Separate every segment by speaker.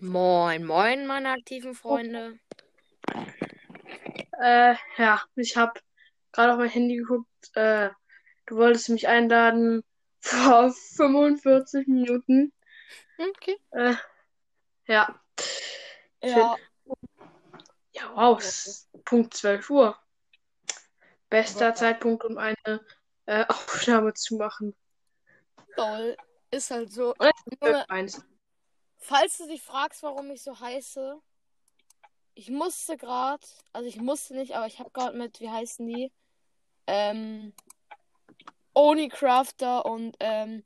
Speaker 1: Moin, moin, meine aktiven Freunde.
Speaker 2: Äh, ja, ich habe gerade auf mein Handy geguckt. Äh, du wolltest mich einladen vor 45 Minuten.
Speaker 1: Okay.
Speaker 2: Äh, ja.
Speaker 1: Ja,
Speaker 2: Ja, wow, es ist Punkt 12 Uhr. Bester Zeitpunkt, um eine äh, Aufnahme zu machen.
Speaker 1: toll. Ist halt so.
Speaker 2: Und.
Speaker 1: Falls du dich fragst, warum ich so heiße, ich musste gerade, also ich musste nicht, aber ich habe gerade mit, wie heißen die? Ähm, Oni Crafter und ähm,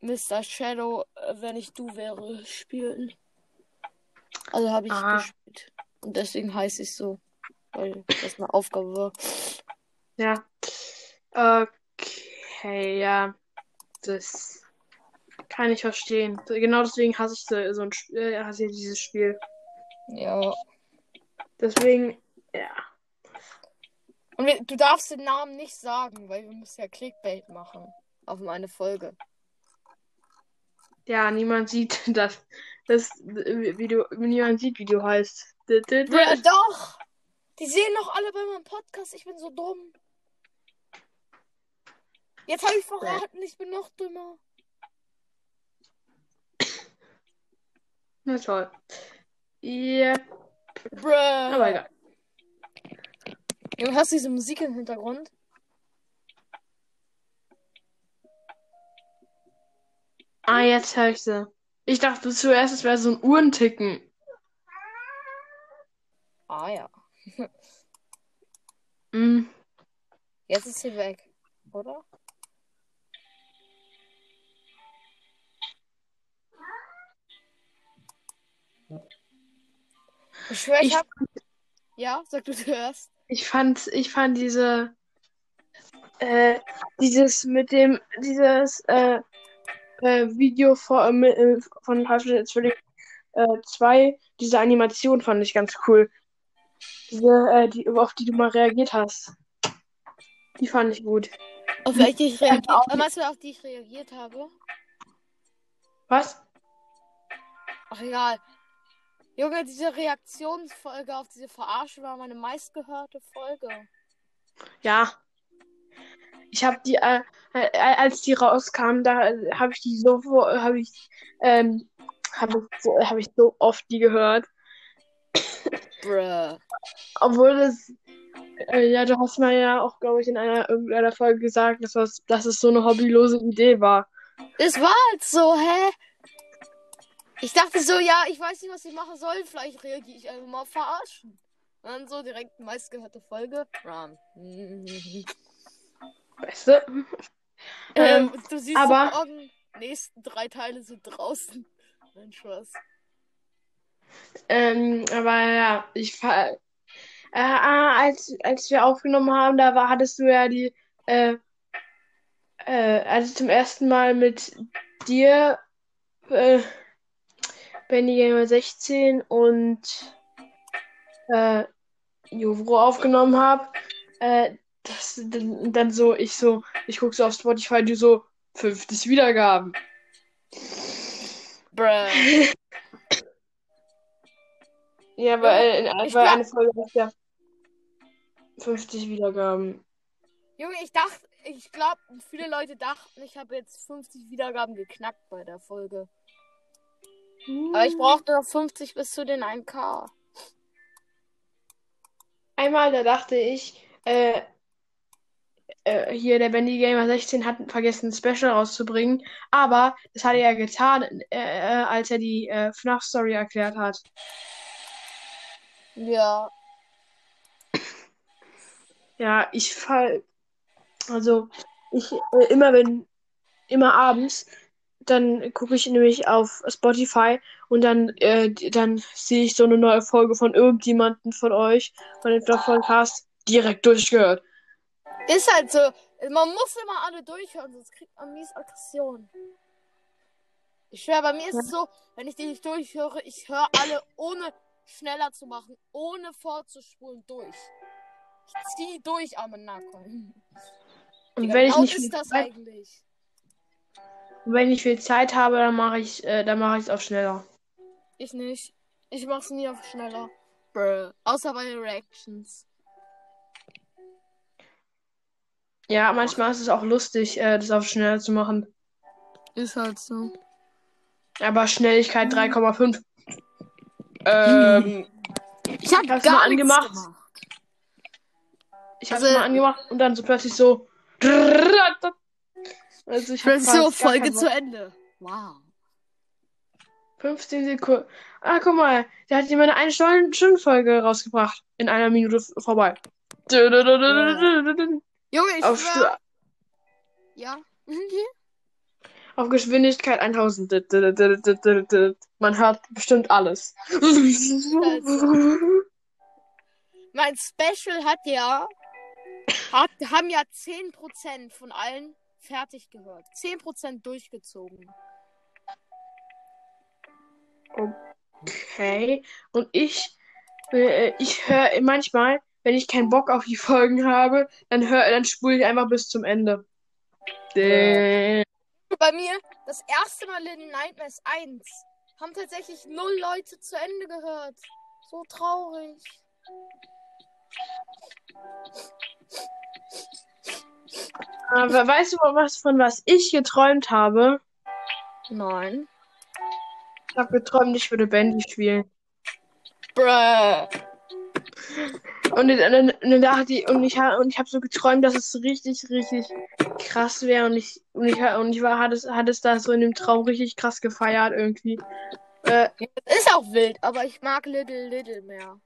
Speaker 1: Mr. Shadow, äh, wenn ich du wäre, spielen. Also habe ich
Speaker 2: Ah.
Speaker 1: gespielt. Und deswegen heiße ich so. Weil das eine Aufgabe war.
Speaker 2: Ja. Okay, ja. Das kann ich verstehen. Genau deswegen hasse ich so, so ein äh, hasse ich dieses Spiel.
Speaker 1: Ja.
Speaker 2: Deswegen, ja.
Speaker 1: Und wir, du darfst den Namen nicht sagen, weil wir müssen ja Clickbait machen. Auf meine Folge.
Speaker 2: Ja, niemand sieht das. Das wie du, niemand sieht, wie du heißt.
Speaker 1: Ja, doch! Die sehen doch alle bei meinem Podcast. Ich bin so dumm. Jetzt habe ich verraten, ich bin noch dümmer.
Speaker 2: Na toll. Ja,
Speaker 1: Bruh.
Speaker 2: aber egal.
Speaker 1: Junge, hast du diese Musik im Hintergrund?
Speaker 2: Ah, jetzt höre ich sie. Ich dachte zuerst, es wäre so ein Uhrenticken.
Speaker 1: Ah ja.
Speaker 2: Hm.
Speaker 1: Jetzt ist sie weg, oder? Ich schwöre, ich,
Speaker 2: Ich-
Speaker 1: hab. Ja, sag du zuerst.
Speaker 2: Ich fand, ich fand diese, äh, dieses mit dem, dieses, äh, äh, Video von, äh, von Half-Life Zwilling, äh, 2, diese Animation fand ich ganz cool. Diese, äh, die, auf die du mal reagiert hast. Die fand ich gut.
Speaker 1: Auf welche ich reagiert habe. Meinst du, auf die ich reagiert habe?
Speaker 2: Was?
Speaker 1: Ach egal. Junge, diese Reaktionsfolge auf diese Verarsche war meine meistgehörte Folge.
Speaker 2: Ja. Ich habe die, äh, äh, als die rauskam, da äh, habe ich die so, habe ich, ähm, habe ich, so, hab ich so oft die gehört.
Speaker 1: Bruh.
Speaker 2: Obwohl das, äh, ja, du hast mal ja auch, glaube ich, in einer irgendeiner Folge gesagt, dass, das, dass es so eine hobbylose Idee war.
Speaker 1: Es war halt so, hä? Ich dachte so, ja, ich weiß nicht, was ich machen soll. Vielleicht reagiere ich einfach mal auf verarschen. Und dann so direkt meistgehörte Folge. Run.
Speaker 2: Weißt du?
Speaker 1: Ähm,
Speaker 2: Ähm,
Speaker 1: du siehst
Speaker 2: aber-
Speaker 1: so morgen, nächsten drei Teile sind draußen. Nein, Spaß.
Speaker 2: Ähm, aber ja, ich fa- äh, ah, als, als wir aufgenommen haben, da war, hattest du ja die, äh, äh, also zum ersten Mal mit dir, äh, Benny Gamer 16 und äh, Jovro aufgenommen habe, äh, das, dann, dann so, ich so, ich guck so auf Spotify, du so, 50 Wiedergaben.
Speaker 1: Bruh.
Speaker 2: Ja, aber äh, in,
Speaker 1: Ich
Speaker 2: weil eine Folge ist ja 50 Wiedergaben.
Speaker 1: Junge, ich dachte, ich glaube, viele Leute dachten, ich habe jetzt 50 Wiedergaben geknackt bei der Folge. Aber ich brauchte noch 50 bis zu den 1K.
Speaker 2: Einmal, da dachte ich, äh, äh, hier der Bendy Gamer 16 hat vergessen, ein Special rauszubringen, aber das hat er ja getan, äh, äh, als er die äh, FNAF Story erklärt hat.
Speaker 1: Ja.
Speaker 2: Ja, ich fall, also ich äh, immer wenn, immer abends, dann gucke ich nämlich auf Spotify und dann, äh, dann sehe ich so eine neue Folge von irgendjemandem von euch, von dem Podcast, direkt durchgehört.
Speaker 1: Ist halt so. Man muss immer alle durchhören, sonst kriegt man mies Aggression. Ich schwöre, bei mir ist es so, wenn ich die nicht durchhöre, ich höre alle ohne schneller zu machen, ohne vorzuspulen durch. Ich zieh durch am Nacken.
Speaker 2: Und wenn ich nicht
Speaker 1: ist das
Speaker 2: Zeit, wenn ich viel Zeit habe, dann mache ich, äh, dann mache ich es auch schneller.
Speaker 1: Ich nicht. Ich mach's nie auf schneller. Bruh. Außer bei Reactions.
Speaker 2: Ja, manchmal ist es auch lustig, äh, das auf schneller zu machen.
Speaker 1: Ist halt so.
Speaker 2: Aber Schnelligkeit 3,5. Ähm,
Speaker 1: Ich hab
Speaker 2: Hast
Speaker 1: gar
Speaker 2: mal angemacht?
Speaker 1: gemacht.
Speaker 2: ich hab's
Speaker 1: Also-
Speaker 2: mal angemacht und dann so plötzlich so. Also ich
Speaker 1: Dann so, Folge zu. Ende. Wow.
Speaker 2: 15 Sekunden. Ah, guck mal, der hat jemand eine Stunden-Folge rausgebracht. In einer Minute vorbei.
Speaker 1: Junge, ich
Speaker 2: Auf,
Speaker 1: schwör. Ja.
Speaker 2: auf Geschwindigkeit 1000. Man hört bestimmt alles.
Speaker 1: mein Special hat ja. Hat, haben ja 10% von allen fertig gehört. 10% durchgezogen.
Speaker 2: Okay. Und ich, äh, ich höre manchmal, wenn ich keinen Bock auf die Folgen habe, dann hör, dann spule ich einfach bis zum Ende. Äh,
Speaker 1: Bei mir, das erste Mal in Nightmares 1, haben tatsächlich null Leute zu Ende gehört. So traurig.
Speaker 2: Aber weißt du, was, von was ich geträumt habe?
Speaker 1: Nein.
Speaker 2: Ich habe geträumt, ich würde Bandy spielen.
Speaker 1: Bruh.
Speaker 2: Und dann, dann dachte ich, und ich, und ich habe so geträumt, dass es richtig, richtig krass wäre. Und ich, und ich, und ich war, hat es, hat es da so in dem Traum richtig krass gefeiert irgendwie. Äh,
Speaker 1: Ist auch wild, aber ich mag Little Little mehr.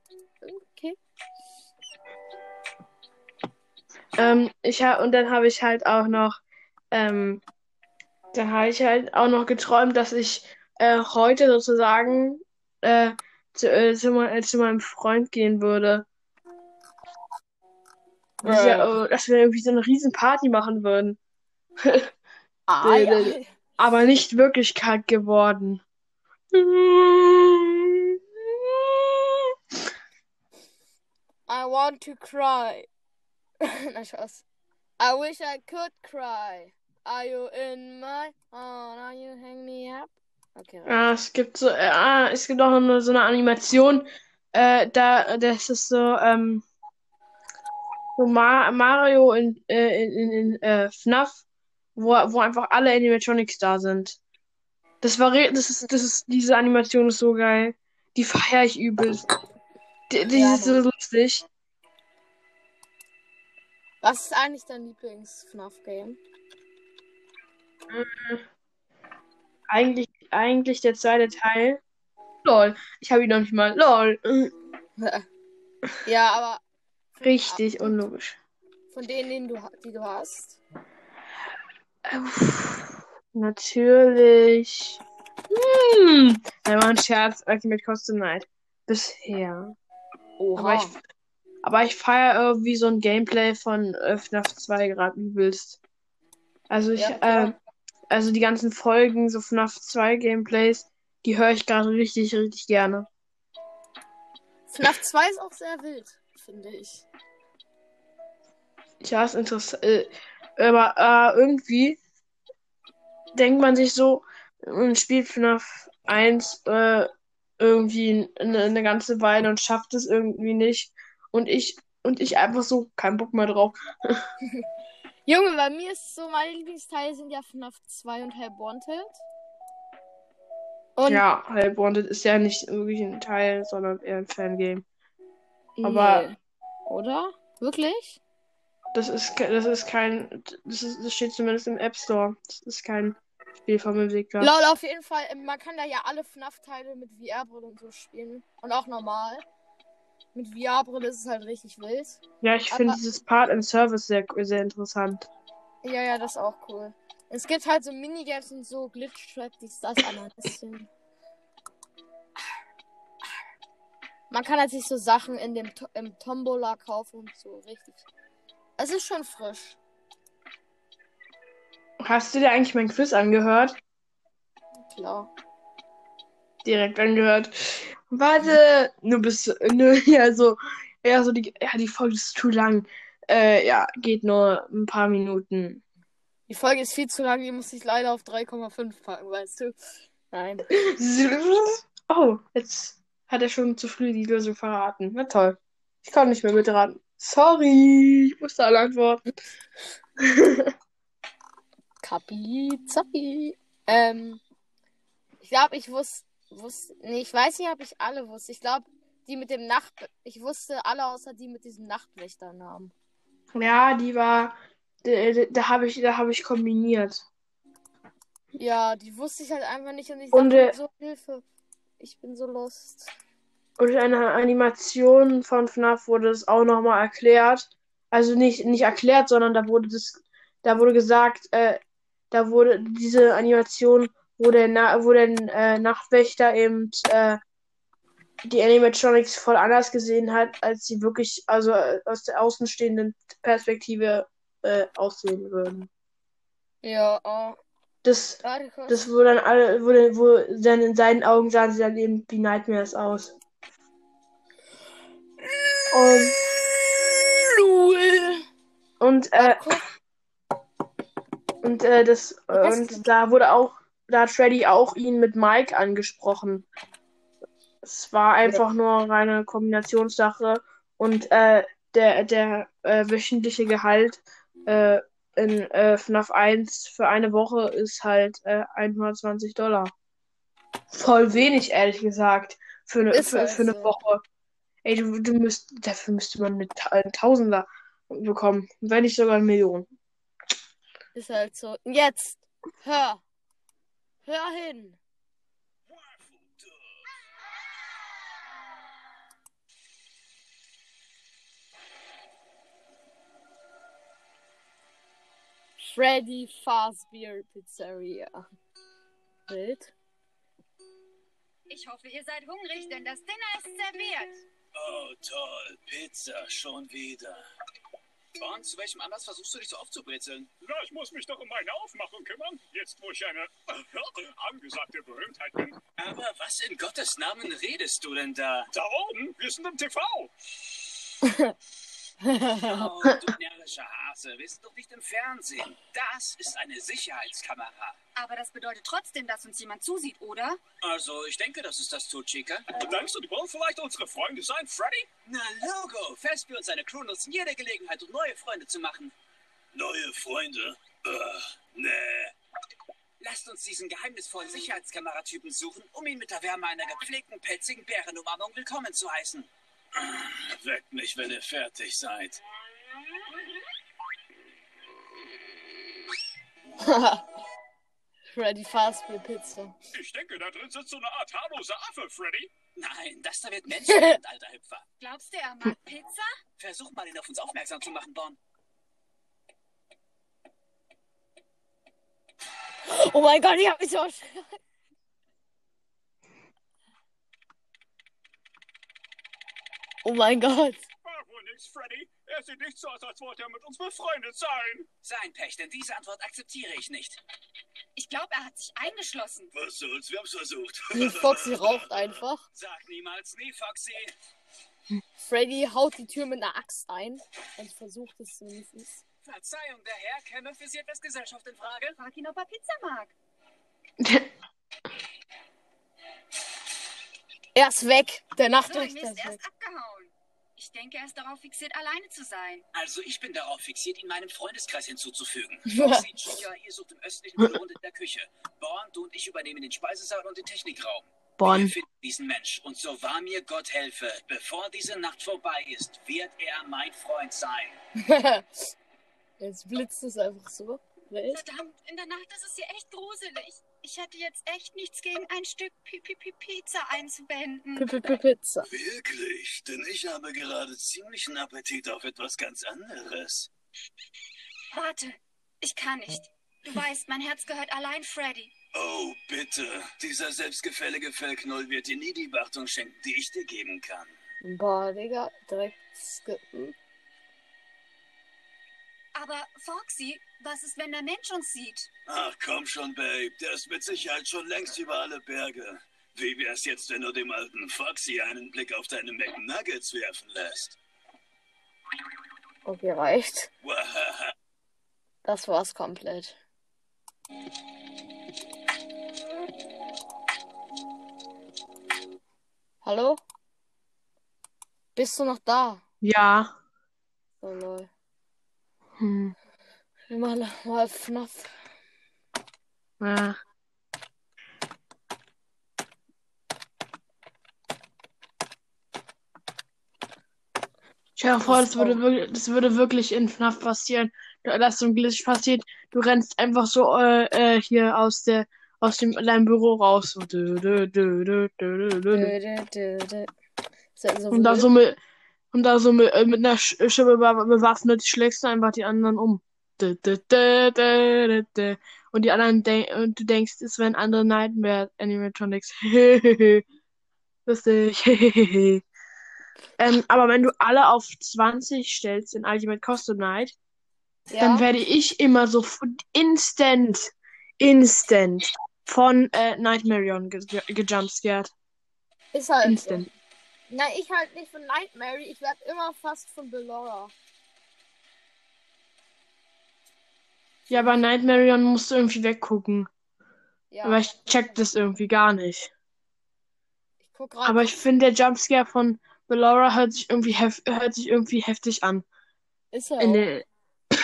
Speaker 2: Ähm, ich ha und dann habe ich halt auch noch, ähm, dann habe ich halt auch noch geträumt, dass ich äh, heute sozusagen äh, zu, äh, zu, me- äh, zu meinem Freund gehen würde. Dass wir, äh, dass wir irgendwie so eine riesen Party machen würden.
Speaker 1: Ah, ja.
Speaker 2: aber nicht Wirklichkeit geworden.
Speaker 1: I want to cry. Na, Spaß. I wish I could cry. Are you in my arms? Are you hang me up? Okay.
Speaker 2: Ja, es gibt so, äh, ah, es gibt auch noch eine, so eine Animation, äh, da, das ist so, ähm, so Ma Mario in, äh, in, in, in äh, FNAF, wo, wo einfach alle Animatronics da sind. Das war, das ist, das ist, diese Animation ist so geil. Die feiere ich übelst. Die, die
Speaker 1: Ja,
Speaker 2: ist so lustig.
Speaker 1: Was ist eigentlich dein Lieblings-FNAF-Game?
Speaker 2: Eigentlich, eigentlich der zweite Teil. Lol, ich habe ihn noch nicht mal. Lol.
Speaker 1: ja, aber
Speaker 2: Richtig unlogisch.
Speaker 1: von denen, den du, die du hast.
Speaker 2: Uff, Natürlich. Hm. Da war ein Scherz. Ultimate Custom Night. Bisher.
Speaker 1: Oha.
Speaker 2: Aber ich, aber ich feiere irgendwie so ein Gameplay von äh, FNAF 2 gerade übelst. Also ich,
Speaker 1: Ja,
Speaker 2: äh, also die ganzen Folgen, so FNAF 2 Gameplays, die höre ich gerade richtig, richtig gerne.
Speaker 1: FNAF 2 ist auch sehr wild, finde ich.
Speaker 2: Ja, ist interessant. Äh, aber äh, irgendwie denkt man sich so, man spielt FNAF 1 äh, irgendwie eine, eine ganze Weile und schafft es irgendwie nicht. Und ich, und ich einfach so, kein Bock mehr drauf.
Speaker 1: Junge, bei mir ist so, meine Lieblingsteile sind ja FNAF 2 und Help Wanted. Und
Speaker 2: Ja, Help Wanted ist ja nicht wirklich ein Teil, sondern eher ein Fangame. aber-
Speaker 1: Nee. Oder? Wirklich?
Speaker 2: Das ist, das ist kein, das, ist, das steht zumindest im App Store. Das ist kein Spiel vom Entwickler.
Speaker 1: Lol, auf jeden Fall. Man kann da ja alle FNAF-Teile mit VR-Brille und so spielen. Und auch normal. Mit VR-Brille ist es halt richtig wild.
Speaker 2: Ja, ich finde dieses Part and Service sehr, sehr interessant.
Speaker 1: Ja, ja, das ist auch cool. Es gibt halt so Minigames und so Glitch-Trap, dies, das, einmal ein bisschen. Man kann halt sich so Sachen in dem im Tombola kaufen und so richtig. Es ist schon frisch.
Speaker 2: Hast du dir eigentlich mein Quiz angehört?
Speaker 1: Klar.
Speaker 2: Direkt angehört. Warte, nur bis, nur, ja, so, ja, so die, ja, die Folge ist zu lang. Äh, ja, geht nur ein paar Minuten.
Speaker 1: Die Folge ist viel zu lang, die muss ich leider auf 3,5 packen, weißt du? Nein.
Speaker 2: Oh, jetzt hat er schon zu früh die Lösung verraten. Na toll. Ich kann nicht mehr mitraten. Sorry, ich musste alle antworten.
Speaker 1: Kapi, Zappi. Ähm, ich glaube, ich wusste, wusste, nee, ich weiß nicht, ob ich alle wusste. Ich glaube, die mit dem Nacht, ich wusste alle außer die mit diesem Nachtwächternamen.
Speaker 2: Ja, die war, da, habe ich, da habe ich kombiniert.
Speaker 1: Ja, die wusste ich halt einfach nicht und ich
Speaker 2: Und,
Speaker 1: dachte
Speaker 2: äh,
Speaker 1: so, Hilfe. Ich bin so lost.
Speaker 2: Und in einer Animation von FNAF wurde es auch nochmal erklärt. Also nicht, nicht erklärt, sondern da wurde das, da wurde gesagt, äh, da wurde diese Animation, wo der, Na wo der äh, Nachtwächter eben äh, die Animatronics voll anders gesehen hat, als sie wirklich, also äh, aus der außenstehenden Perspektive äh, aussehen würden.
Speaker 1: Ja, oh.
Speaker 2: Das, das wo dann alle, wo, dann- wo dann in seinen Augen sahen sie dann eben wie Nightmares aus. Und,
Speaker 1: Lul.
Speaker 2: und äh, Und äh, das äh, und da wurde auch, da hat Freddy auch ihn mit Mike angesprochen. Es war einfach nur reine Kombinationssache und äh, der der äh, wöchentliche Gehalt äh, in äh, FNAF 1 für eine Woche ist halt äh, 120 Dollar. Voll wenig, ehrlich gesagt, für eine, für, für eine
Speaker 1: so.
Speaker 2: Woche. Ey, du, du müsst, dafür müsste man eine, einen Tausender bekommen, wenn nicht sogar eine Million.
Speaker 1: Ist halt so. Jetzt. Hör. Hör hin. Freddy Fazbear Pizzeria. Wild.
Speaker 3: Ich hoffe, ihr seid hungrig, denn das Dinner ist serviert.
Speaker 4: Oh, toll. Pizza, schon wieder. Und zu welchem Anlass versuchst du dich so aufzubrezeln?
Speaker 5: Na, ich muss mich doch um meine Aufmachung kümmern, jetzt wo ich eine angesagte Berühmtheit bin.
Speaker 4: Aber was in Gottes Namen redest du denn da?
Speaker 5: Da oben, wir sind im TV.
Speaker 4: Oh, du närrischer Hase, wir sind doch nicht im Fernsehen. Das ist eine Sicherheitskamera.
Speaker 3: Aber das bedeutet trotzdem, dass uns jemand zusieht, oder?
Speaker 4: Also, ich denke, dass es das tut, Chica.
Speaker 5: Denkst du, die wollen vielleicht unsere Freunde sein, Freddy?
Speaker 4: Na, Logo. Festby und seine Crew nutzen jede Gelegenheit, um neue Freunde zu machen. Neue Freunde? Ugh, nee. Lasst uns diesen geheimnisvollen Sicherheitskameratypen suchen, um ihn mit der Wärme einer gepflegten, pelzigen Bärenumarmung willkommen zu heißen. Weckt mich, wenn ihr fertig seid.
Speaker 1: Freddy Fazbear Pizza.
Speaker 5: Ich denke, da drin sitzt so eine Art haarloser Affe, Freddy.
Speaker 4: Nein, das da wird menschlich, alter Hüpfer.
Speaker 3: Glaubst du, er mag Pizza?
Speaker 4: Versuch mal, ihn auf uns aufmerksam zu machen, Bon.
Speaker 1: Oh mein Gott, ich hab mich so erschrocken. Oh mein Gott.
Speaker 5: War wohl nix, Freddy. Er sieht nicht so aus, als wollte er mit uns befreundet sein.
Speaker 4: Sein Pech, denn diese Antwort akzeptiere ich nicht.
Speaker 3: Ich glaube, er hat sich eingeschlossen.
Speaker 4: Was soll's, wir haben's versucht.
Speaker 1: Die Foxy raucht einfach.
Speaker 4: Sag niemals nie, Foxy.
Speaker 1: Freddy haut die Tür mit einer Axt ein und versucht es zumindest.
Speaker 4: Verzeihung, der Herr käme für Sie etwas Gesellschaft in Frage?
Speaker 3: Frag ihn, ob er Pizza mag.
Speaker 1: Er ist weg. Der
Speaker 3: So ein
Speaker 1: Nachtwächter
Speaker 3: Mist,
Speaker 1: ist
Speaker 3: er
Speaker 1: weg.
Speaker 3: ist abgehauen. Ich denke, er ist darauf fixiert, alleine zu sein.
Speaker 4: Also ich bin darauf fixiert, ihn meinem Freundeskreis hinzuzufügen. Chica, ihr sucht im östlichen Flur und in der Küche. Born, du und ich übernehmen den Speisesaal und den Technikraum. Wir
Speaker 2: Bonn.
Speaker 4: finden diesen Mensch. Und so wahr mir Gott helfe, bevor diese Nacht vorbei ist, wird er mein Freund sein.
Speaker 1: Jetzt blitzt es einfach so.
Speaker 3: Verdammt, in der Nacht ist es hier echt gruselig. Ich hätte jetzt echt nichts gegen ein Stück Pi -Pi -Pi Pizza einzuwenden.
Speaker 1: P -P -P Pizza.
Speaker 4: Wirklich? Denn ich habe gerade ziemlichen Appetit auf etwas ganz anderes.
Speaker 3: Warte, ich kann nicht. Du weißt, mein Herz gehört allein Freddy.
Speaker 4: Oh, bitte. Dieser selbstgefällige Fellknoll wird dir nie die Beachtung schenken, die ich dir geben kann.
Speaker 1: Boah, Digga. Direkt skippen.
Speaker 3: Aber Foxy, was ist, wenn der Mensch uns sieht?
Speaker 4: Ach komm schon, Babe. Der ist mit Sicherheit schon längst über alle Berge. Wie wär's jetzt, wenn du dem alten Foxy einen Blick auf deine McNuggets werfen lässt?
Speaker 1: Okay, reicht. Das war's komplett. Hallo? Bist du noch da?
Speaker 2: Ja.
Speaker 1: Oh lol.
Speaker 2: Hm.
Speaker 1: Wir machen mal FNAF.
Speaker 2: Ja. Stell dir vor, das würde, wirklich, das würde wirklich in FNAF passieren. Dass so ein Glitch passiert, du rennst einfach so äh, äh, hier aus der aus dem deinem Büro raus. So, dö, dö, dö, dö, dö, dö, dö.
Speaker 1: Dö, dö, dö, dö. Ist das so
Speaker 2: Und da
Speaker 1: wild?
Speaker 2: so mit und da so mit, äh, mit einer Sch- Schippe be- bewaffnet schlägst du einfach die anderen um. Und die anderen denk und du denkst, es wären andere Nightmare Animatronics. Lustig. ähm, aber wenn du alle auf 20 stellst in Ultimate Custom Night, dann
Speaker 1: Ja,
Speaker 2: werde ich immer so instant, instant von äh, Nightmarion ge gejumpscared.
Speaker 1: ist halt so. Nein, ich halt nicht von Nightmare, ich werd immer fast von Bellora.
Speaker 2: Ja, bei Nightmarion musst du irgendwie weggucken.
Speaker 1: Ja,
Speaker 2: Aber ich check das irgendwie gar nicht.
Speaker 1: ich guck gerade.
Speaker 2: Aber ich finde, der Jumpscare von Bellora hört sich irgendwie hef hört sich irgendwie heftig an.
Speaker 1: Ist er
Speaker 2: In
Speaker 1: auch.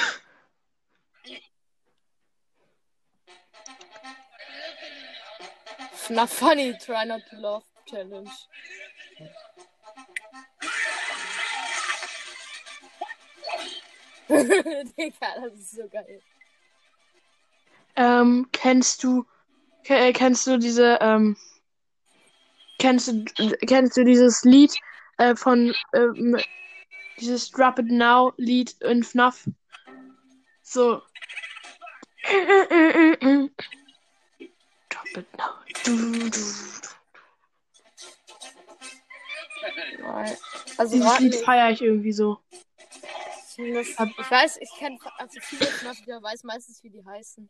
Speaker 1: FNAF Funny Try Not to Laugh Challenge. Digga, das ist so geil.
Speaker 2: ähm, kennst du äh, kennst du diese ähm, kennst du kennst du dieses Lied äh, von ähm, dieses Drop It Now Lied in FNAF? So Drop It Now. Du, du.
Speaker 1: Also
Speaker 2: Dieses Lied feiere ich irgendwie so.
Speaker 1: Ich weiß, ich kenne also viele FNAF-Lieder, weiß meistens, wie die heißen.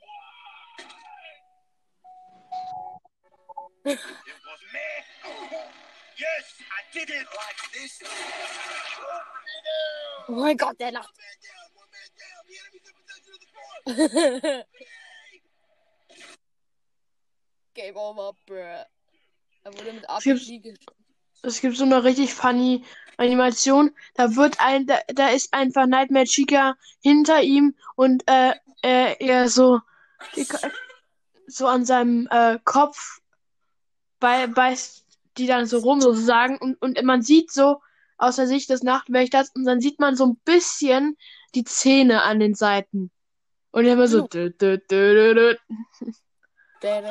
Speaker 1: Oh mein Gott, der lacht. Game over, bruh. Er wurde mit
Speaker 2: Es gibt-
Speaker 1: RPG
Speaker 2: Es gibt so eine richtig funny Animation. Da wird ein, da, da ist einfach Nightmare Chica hinter ihm und äh, äh, er so, so an seinem äh, Kopf bei, beißt die dann so rum sozusagen und, und man sieht so aus der Sicht des Nachtwächters und dann sieht man so ein bisschen die Zähne an den Seiten. Und er immer so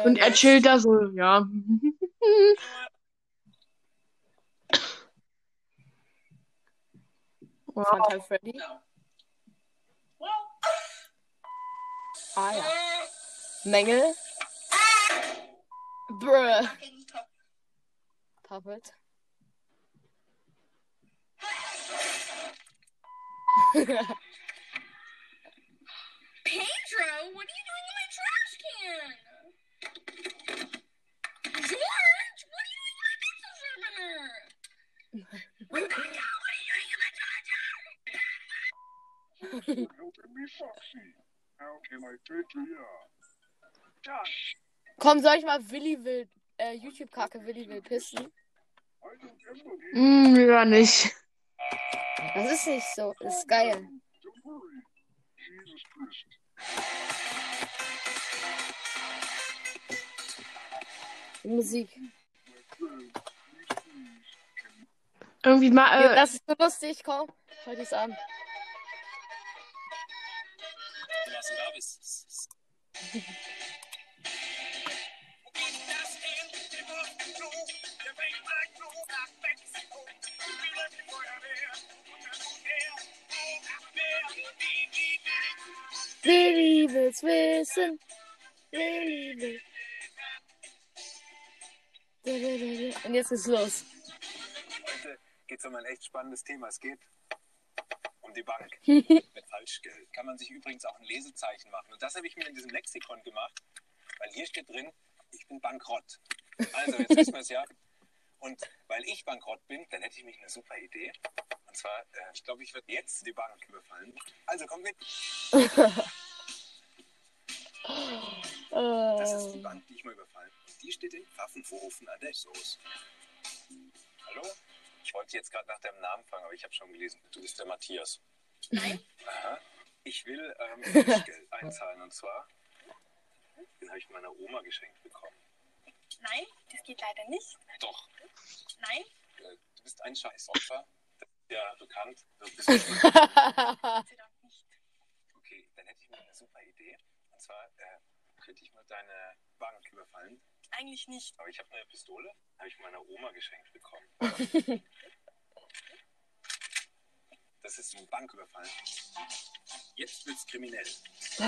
Speaker 2: und er chillt da so, ja. Wow.
Speaker 1: Funtime Freddy. Ah ja. Mängel. Bruh. Puppet.
Speaker 3: Pedro, what are you doing in my trash can? George, what are you doing in my pizza sharpener? toilet?
Speaker 5: Helping me, Foxy. How can I take you? Josh,
Speaker 1: Komm, soll ich mal Willi will, äh, YouTube-Kacke Willi will pissen?
Speaker 5: Need
Speaker 2: Hm, lieber nicht.
Speaker 1: Das ist nicht so. Das ist geil. Die Musik.
Speaker 2: Irgendwie mal,
Speaker 1: Ja,
Speaker 2: äh,
Speaker 1: das ist so lustig, komm. Schau dir's an.
Speaker 4: Was du da bist.
Speaker 1: Willi will's wissen. Willi will. Und jetzt geht's los.
Speaker 6: Heute geht es um ein echt spannendes Thema. Es geht um die Bank. Mit Falschgeld kann man sich übrigens auch ein Lesezeichen machen. Und das habe ich mir in diesem Lexikon gemacht, weil hier steht drin, ich bin bankrott. Also, jetzt wissen wir es ja. Und weil ich bankrott bin, dann hätte ich mich eine super Idee. Und zwar, äh, ich glaube, ich werde jetzt die Bank überfallen. Also, komm mit. Das ist die Bank, die ich mal überfallen. Die steht in Pfaffenhofen an der Soße. Hallo? Ich wollte jetzt gerade nach deinem Namen fragen, aber ich habe schon gelesen, du bist der Matthias.
Speaker 3: Nein.
Speaker 6: Aha. Ich will ähm, Falschgeld einzahlen und zwar, den habe ich meiner Oma geschenkt bekommen.
Speaker 3: Nein, das geht leider nicht.
Speaker 6: Doch,
Speaker 3: Nein.
Speaker 6: äh, du bist ein Scheißopfer. Das ist ja bekannt. Du bist okay,
Speaker 3: nicht.
Speaker 6: dann hätte ich mal eine super Idee. Und zwar äh, könnte ich mal deine Bank überfallen.
Speaker 3: Eigentlich nicht.
Speaker 6: Aber ich habe eine Pistole, habe ich meiner Oma geschenkt bekommen. das ist ein Banküberfall. Jetzt wird's kriminell. Wo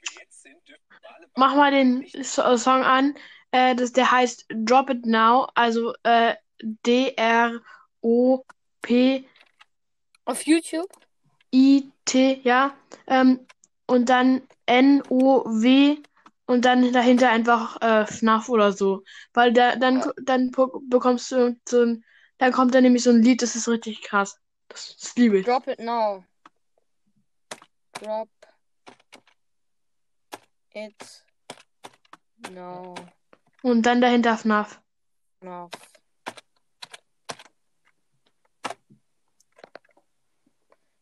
Speaker 6: wir jetzt sind, dürfen wir alle
Speaker 2: Mach mal den Song an. Äh, das, der heißt Drop It Now. Also äh, D-R-O-P-I-T,
Speaker 1: Auf YouTube?
Speaker 2: ja. Ähm, und dann N-O-W und dann dahinter einfach äh, FNAF oder so. Weil da, dann, dann bekommst du so ein, dann kommt da nämlich so ein Lied, das ist richtig krass. Das, das liebe ich.
Speaker 1: Drop it now. Drop it now.
Speaker 2: Und dann dahinter FNAF.
Speaker 1: now.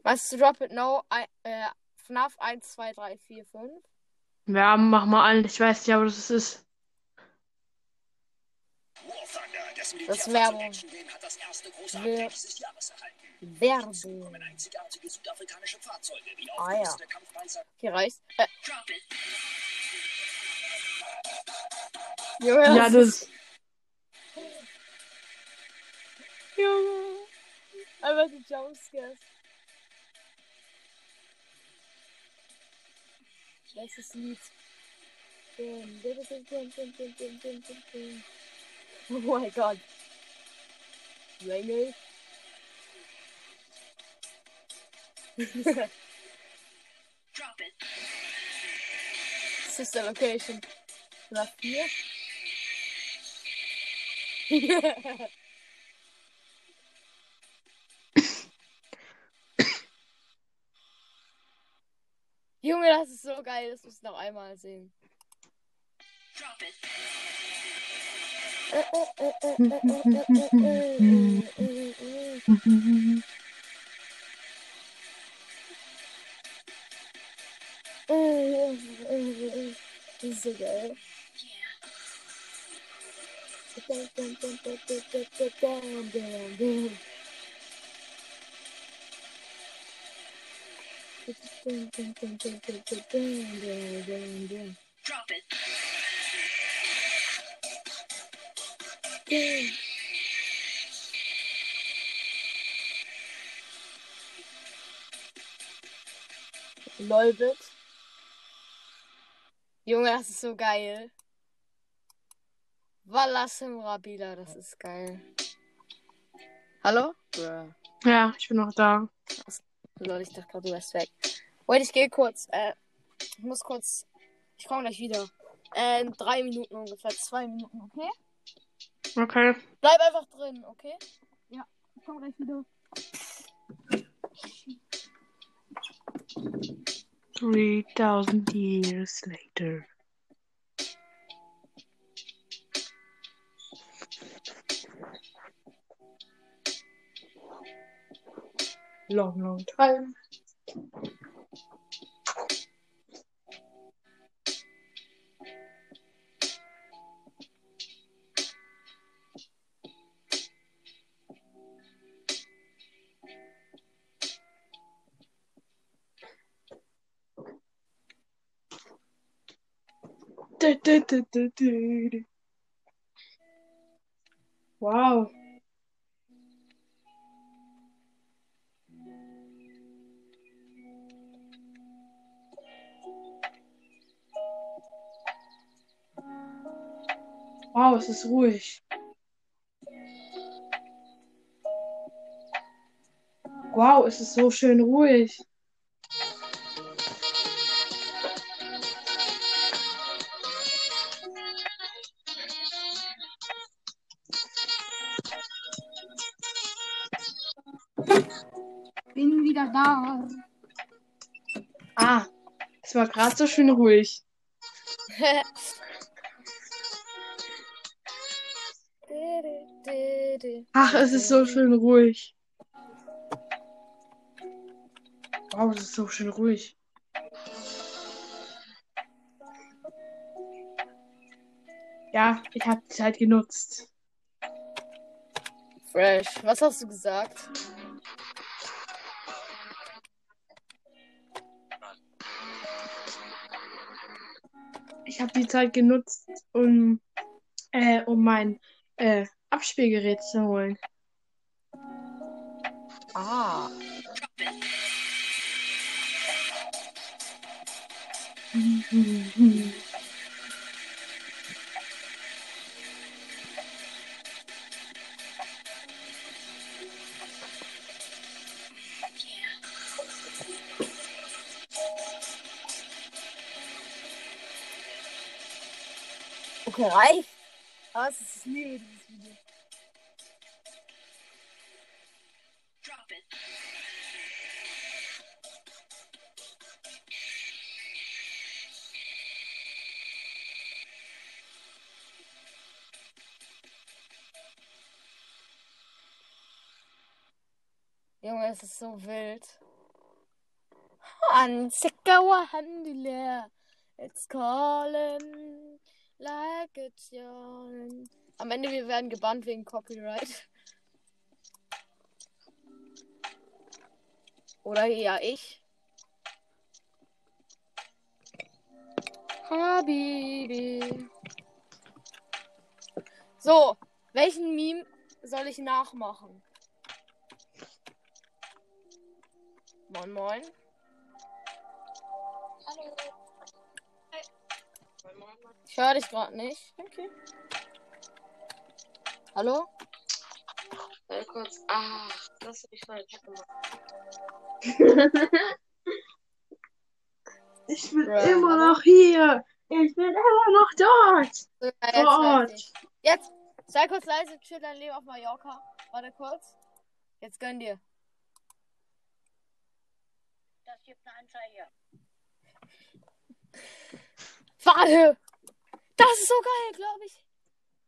Speaker 1: Was ist Drop it now? Äh, FNAF 1, 2, 3, 4, 5.
Speaker 2: Ja, mach mal an. Ich weiß nicht, aber das ist.
Speaker 4: Das
Speaker 1: Werbung. Wer Werbung. Ah ja. Hier reicht. Äh. Junge.
Speaker 2: Ja, das.
Speaker 1: Junge. Einfach die Jumpscares. Welches Lied? Oh my god. Rainbow?
Speaker 3: Drop it.
Speaker 1: Sister Location. Nach here. Junge, das ist so geil. Das du noch einmal sehen. Das ist so geil.
Speaker 3: Drop it.
Speaker 1: Lolbit. Junge, das ist so geil. Wallasim Rabila, das ist geil. Hallo?
Speaker 2: Ja, ich bin noch da.
Speaker 1: Lol, ich dachte gerade, du wärst weg. Wait, ich gehe kurz. Äh, ich muss kurz. Ich komme gleich wieder. Äh, in drei Minuten ungefähr. Zwei Minuten, okay?
Speaker 2: Okay.
Speaker 1: Bleib einfach drin, okay? Ja, ich komme gleich wieder.
Speaker 2: Three thousand years later. long, long time. Wow. Wow, es ist ruhig. Wow, es ist so schön ruhig.
Speaker 1: Bin wieder da.
Speaker 2: Ah, es war gerade so schön ruhig. Ach, es ist so schön ruhig. Wow, es ist so schön ruhig. Ja, ich habe die Zeit genutzt.
Speaker 1: Fresh. Was hast du gesagt?
Speaker 2: Ich habe die Zeit genutzt, um, äh, um mein äh, Abspielgerät zu holen.
Speaker 1: Ah. Okay, reicht. Aber es ist liebe dieses Video.
Speaker 3: Drop it.
Speaker 1: Junge, es ist so wild. Ansikawa Handile. It's calling like it's yawning. Am Ende wir werden gebannt wegen Copyright. Oder ja, ich. Habibi. So, welchen Meme soll ich nachmachen? Moin, moin. Ich höre dich gerade nicht. Okay. Hallo?
Speaker 7: Warte kurz. Ah, das habe ich falsch gemacht.
Speaker 2: Ich bin
Speaker 1: Bruh,
Speaker 2: immer noch hier. Ich bin immer noch dort.
Speaker 1: Ja, jetzt,
Speaker 2: Vor
Speaker 1: weiß
Speaker 2: Ort.
Speaker 1: ich. jetzt, sei kurz leise, chill dein Leben auf Mallorca. Warte kurz. Jetzt gönn dir.
Speaker 3: Das gibt eine Anzeige.
Speaker 1: Warte! Das ist so geil, glaube ich.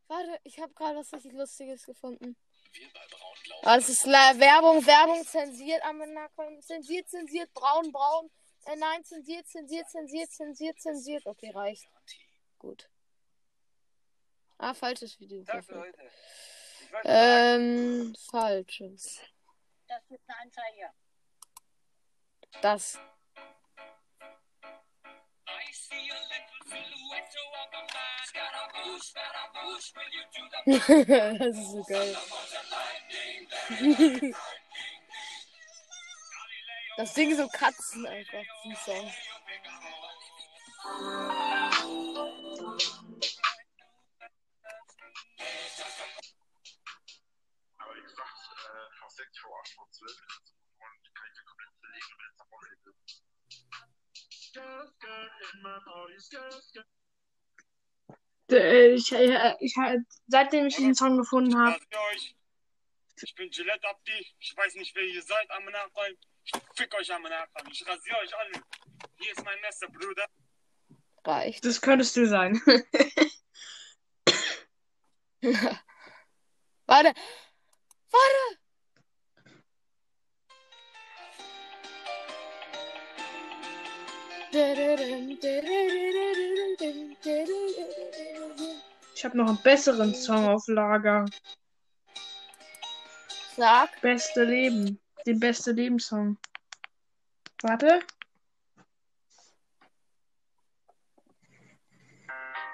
Speaker 1: Warte, ich habe gerade was richtig Lustiges gefunden.
Speaker 6: Wir bei Braun glauben,
Speaker 1: Ah, das ist Werbung, Werbung, zensiert, Amenakon, zensiert, zensiert, braun, braun. Äh, nein, zensiert, zensiert, zensiert, zensiert, zensiert. Okay, reicht. Gut. Ah, falsches Video. Ähm, falsches.
Speaker 3: Das gibt eine Anzeige.
Speaker 1: Das. das ist so geil. Das Ding so Katzen einfach, diesen Song.
Speaker 8: Aber wie gesagt, äh, fast 6 vor 8 vor 12 ist es und kann ich mir komplett belegen, wenn es nach vorne geht.
Speaker 2: Äh, Ich, ich, ich, seitdem ich diesen Song gefunden habe.
Speaker 5: Ich bin Gillette Abdi. Ich weiß nicht, wer ihr seid am Nachbarn. Ich fick euch am Nachbarn. Ich rasiere euch alle. Hier ist mein Messer, Bruder.
Speaker 1: Reicht.
Speaker 2: das könntest du sein.
Speaker 1: Warte. Warte.
Speaker 2: Ich habe noch einen besseren Song auf Lager.
Speaker 1: Sag.
Speaker 2: Beste Leben. Den beste Leben-Song. Warte.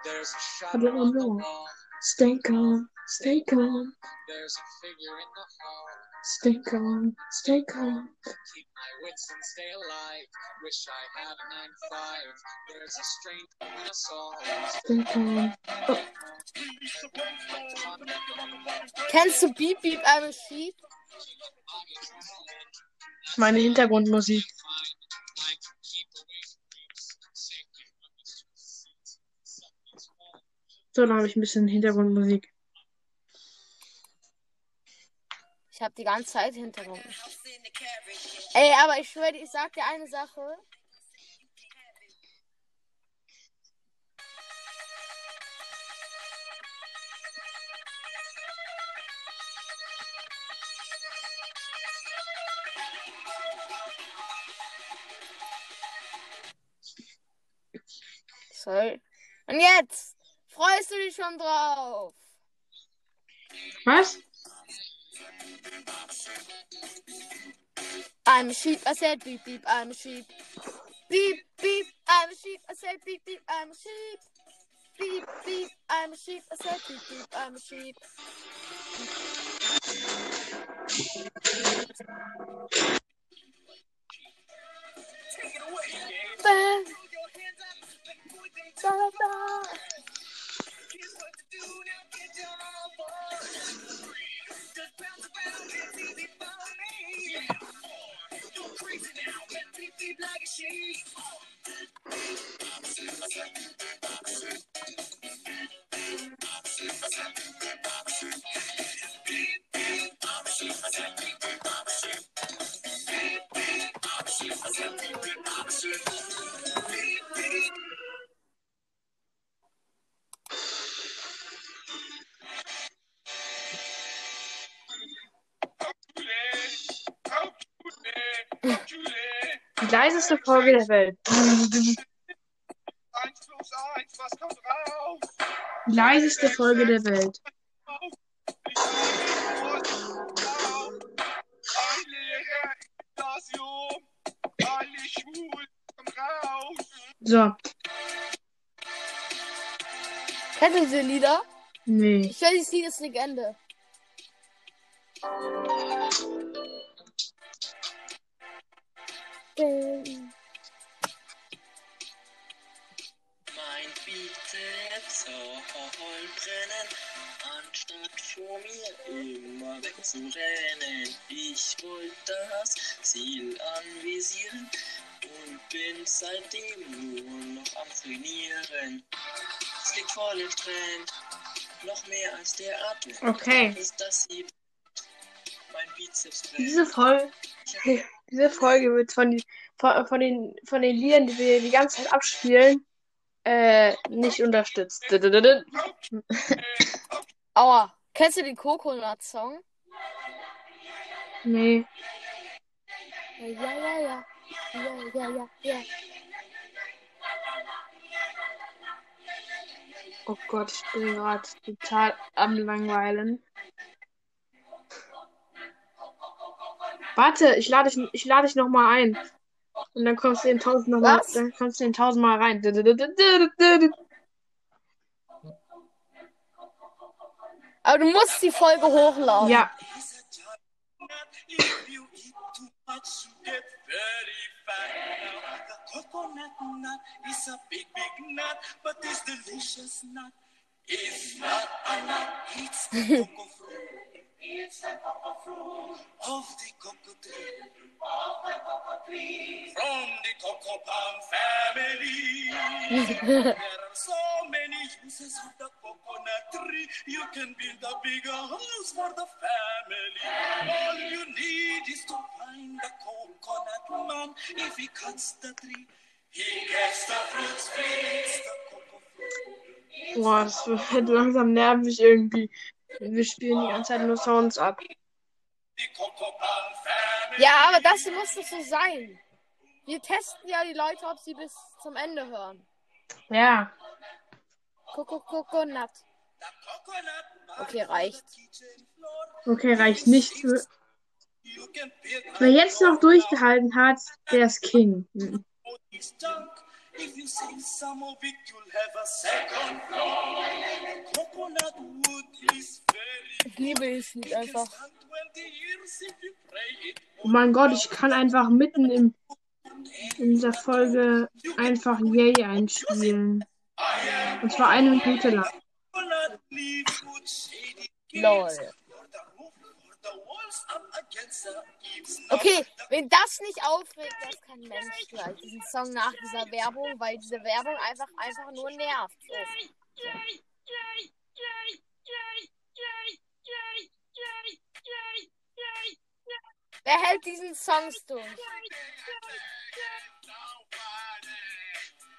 Speaker 9: There's a shadow
Speaker 2: don't
Speaker 9: on the
Speaker 2: know.
Speaker 9: wall.
Speaker 2: Stay calm. Stay calm.
Speaker 9: There's a figure in the hall.
Speaker 2: Stay calm. Stay calm.
Speaker 9: Keep my wits and stay alive. Wish I had a 9-5. There's a strength in us all.
Speaker 2: Stay calm.
Speaker 1: Kennst du Beep Beep I'm a Sheep?
Speaker 2: Meine Hintergrundmusik. So, dann habe ich ein bisschen Hintergrundmusik.
Speaker 1: Ich habe die ganze Zeit Hintergrund. Ey, aber ich schwöre, ich sag dir eine Sache. Sorry. Und jetzt! Freust du dich schon drauf.
Speaker 2: Was?
Speaker 1: I'm a sheep, I said beep beep, I'm a sheep. Beep beep, I'm a sheep, I said beep beep, I'm a sheep. Beep beep, I'm a sheep, I said beep beep, I'm a sheep. Da, da.
Speaker 2: Die leiseste Folge der Welt. Leiseste Folge der Welt. So,
Speaker 1: Kennst du diese Lieder?
Speaker 2: nee.
Speaker 1: Ich stelle dieses Lied ist Legende.
Speaker 9: Bizeps soll brennen, anstatt vor mir immer wegzurennen. Ich wollte das Ziel anvisieren und bin seitdem nur noch am Trainieren. Es liegt voll im Trend, noch mehr als der Atem.
Speaker 2: Okay.
Speaker 9: Ist das sie mein Bizeps brennt.
Speaker 2: Diese Folge, diese Folge wird von, die, von, von, den, von den Liedern, die wir die ganze Zeit abspielen, äh, nicht unterstützt.
Speaker 1: Aua. Kennst du den Coconut-Song?
Speaker 2: Nee.
Speaker 1: Ja, ja, ja, ja. Ja, ja, ja.
Speaker 2: Oh Gott, ich bin gerade total am Langweilen. Warte, ich lade dich, ich lade dich nochmal ein. Und dann kommst du in tausend noch mal,
Speaker 1: Was?
Speaker 2: dann kommst du in tausend Mal rein.
Speaker 1: Aber du musst die Folge hochladen.
Speaker 2: Ja,
Speaker 10: It's the cocoa fruit. Of the cocoa tree. Of the cocoa tree. From the cocoa palm family. there are so many uses of the coconut tree. You can build a bigger house for the family. All you need is to find the coconut man. If he cuts the tree, he gets the fruits free.
Speaker 2: Boah, das wird langsam nervig irgendwie. Wir spielen die ganze Zeit nur Sounds ab.
Speaker 1: Ja, aber das muss doch so sein. Wir testen ja die Leute, ob sie bis zum Ende hören.
Speaker 2: Ja,
Speaker 1: Coco Coconut. Okay, reicht.
Speaker 2: okay, reicht nicht. Wer jetzt noch durchgehalten hat, der ist King. Mhm.
Speaker 10: If you save some of it, you'll have a second floor. Coconut wood is very
Speaker 1: Ich liebe dieses Lied
Speaker 10: can
Speaker 1: einfach.
Speaker 10: stand 20 years if you pray it.
Speaker 2: Oh mein Gott, ich kann einfach mitten im, in dieser Folge einfach Yay einspielen. Und zwar eine Minute lang.
Speaker 1: Lol. Okay, wenn das nicht aufregt, das kann Mensch gleich. Diesen Song nach dieser Werbung, weil diese Werbung einfach einfach nur nervt. So. Wer hält diesen Songs durch?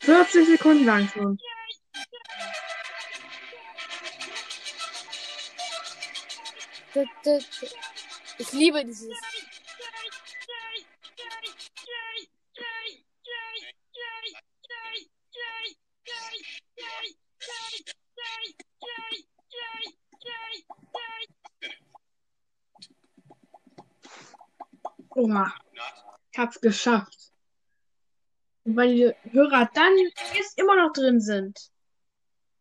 Speaker 2: Dü, dü, dü. Vierzig Sekunden lang schon.
Speaker 1: Ich liebe dieses.
Speaker 2: Oma. Ich hab's geschafft. Und weil die Hörer dann jetzt immer noch drin sind,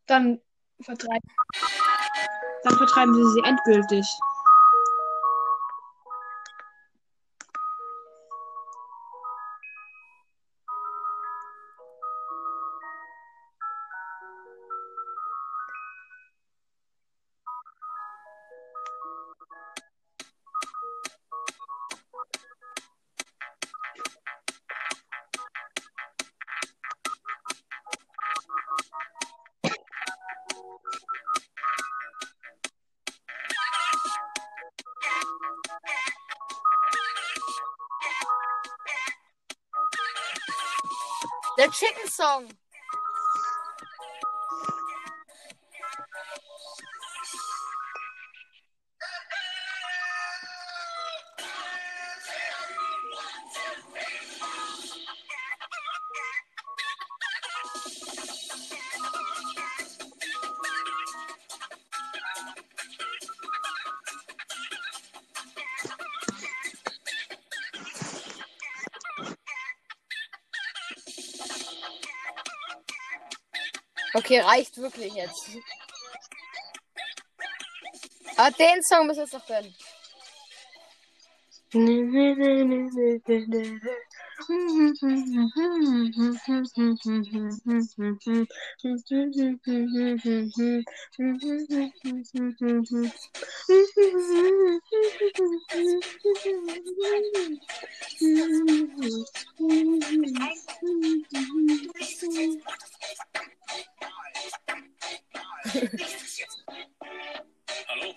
Speaker 2: dann vertreiben, dann vertreiben sie sie endgültig.
Speaker 1: wrong. Okay, reicht wirklich jetzt. Aber den Song müssen wir uns noch gönnen.
Speaker 6: Hallo?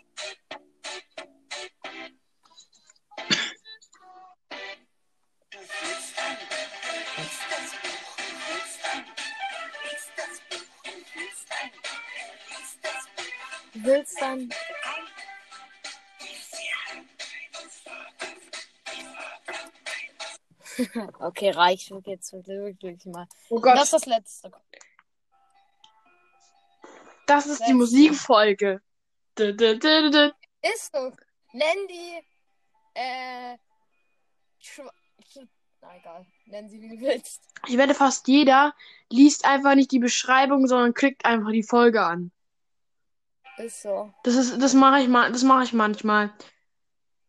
Speaker 1: Willst dann. okay, reicht jetzt wirklich, mal.
Speaker 2: Oh Gott,
Speaker 1: Das ist das letzte.
Speaker 2: Das ist die Musikfolge.
Speaker 1: Ist so. Nenn die. Äh. Na egal. Nenn sie wie du willst.
Speaker 2: Ich wette, fast jeder liest einfach nicht die Beschreibung, sondern klickt einfach die Folge an.
Speaker 1: Ist so.
Speaker 2: Das ist, das mache ich mal, das mache ich manchmal.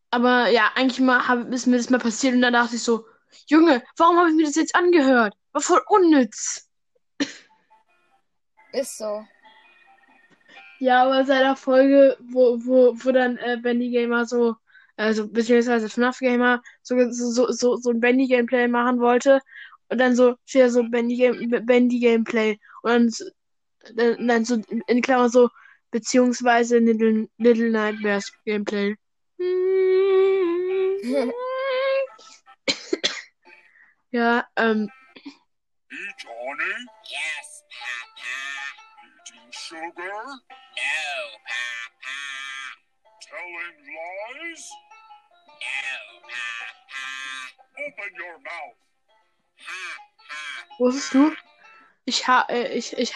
Speaker 2: Aber ja, eigentlich mal hab, ist mir das mal passiert und dann dachte ich so, Junge, warum habe ich mir das jetzt angehört? War voll unnütz.
Speaker 1: Ist so.
Speaker 2: Ja, aber seit der Folge, wo, wo, wo dann äh, Bendy Gamer so, also beziehungsweise FNAF Gamer so, so, so, so ein Bendy Gameplay machen wollte und dann so steht da so Bendy, Game, Bendy Gameplay und dann, so- dann, dann so in, in Klammern so beziehungsweise Little, Little Nightmares Gameplay. Ja, ähm,
Speaker 8: Hey, Johnny,
Speaker 4: Yes, Papa.
Speaker 8: eating sugar,
Speaker 4: No, Papa.
Speaker 8: telling lies?
Speaker 4: No, Papa.
Speaker 8: Open your mouth.
Speaker 4: Ha, ha.
Speaker 2: wusstest du? Ich ha, äh, ich, ich,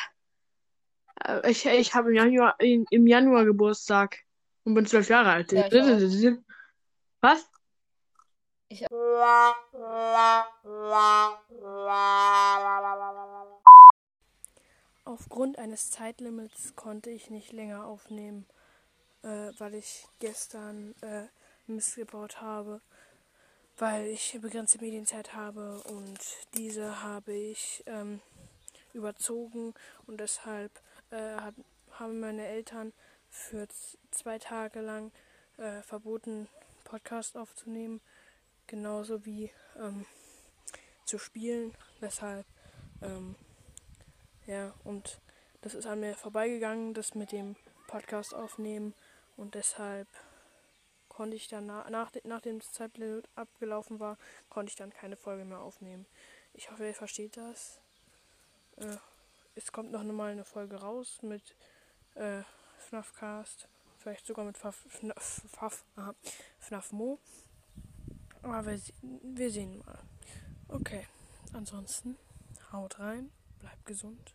Speaker 2: äh, ich, ich habe im Januar, in, im Januar Geburtstag und bin zwölf Jahre alt.
Speaker 1: Ja, ich
Speaker 2: Was?
Speaker 11: Aufgrund eines Zeitlimits konnte ich nicht länger aufnehmen, äh, weil ich gestern äh, Mist gebaut habe, weil ich begrenzte Medienzeit habe und diese habe ich ähm, überzogen und deshalb äh, hat, haben meine Eltern für zwei Tage lang äh, verboten, Podcast aufzunehmen, genauso wie ähm, zu spielen. Deshalb ähm, ja, und das ist an mir vorbeigegangen, das mit dem Podcast aufnehmen. Und deshalb konnte ich dann nach, nach, nachdem das Zeitlimit abgelaufen war, konnte ich dann keine Folge mehr aufnehmen. Ich hoffe, ihr versteht das. Äh, es kommt noch mal eine Folge raus mit äh, FNAF Cast. Vielleicht sogar mit FNAF, FNAF, Mo. Aber wir, wir sehen mal. Okay. Ansonsten haut rein, bleibt gesund.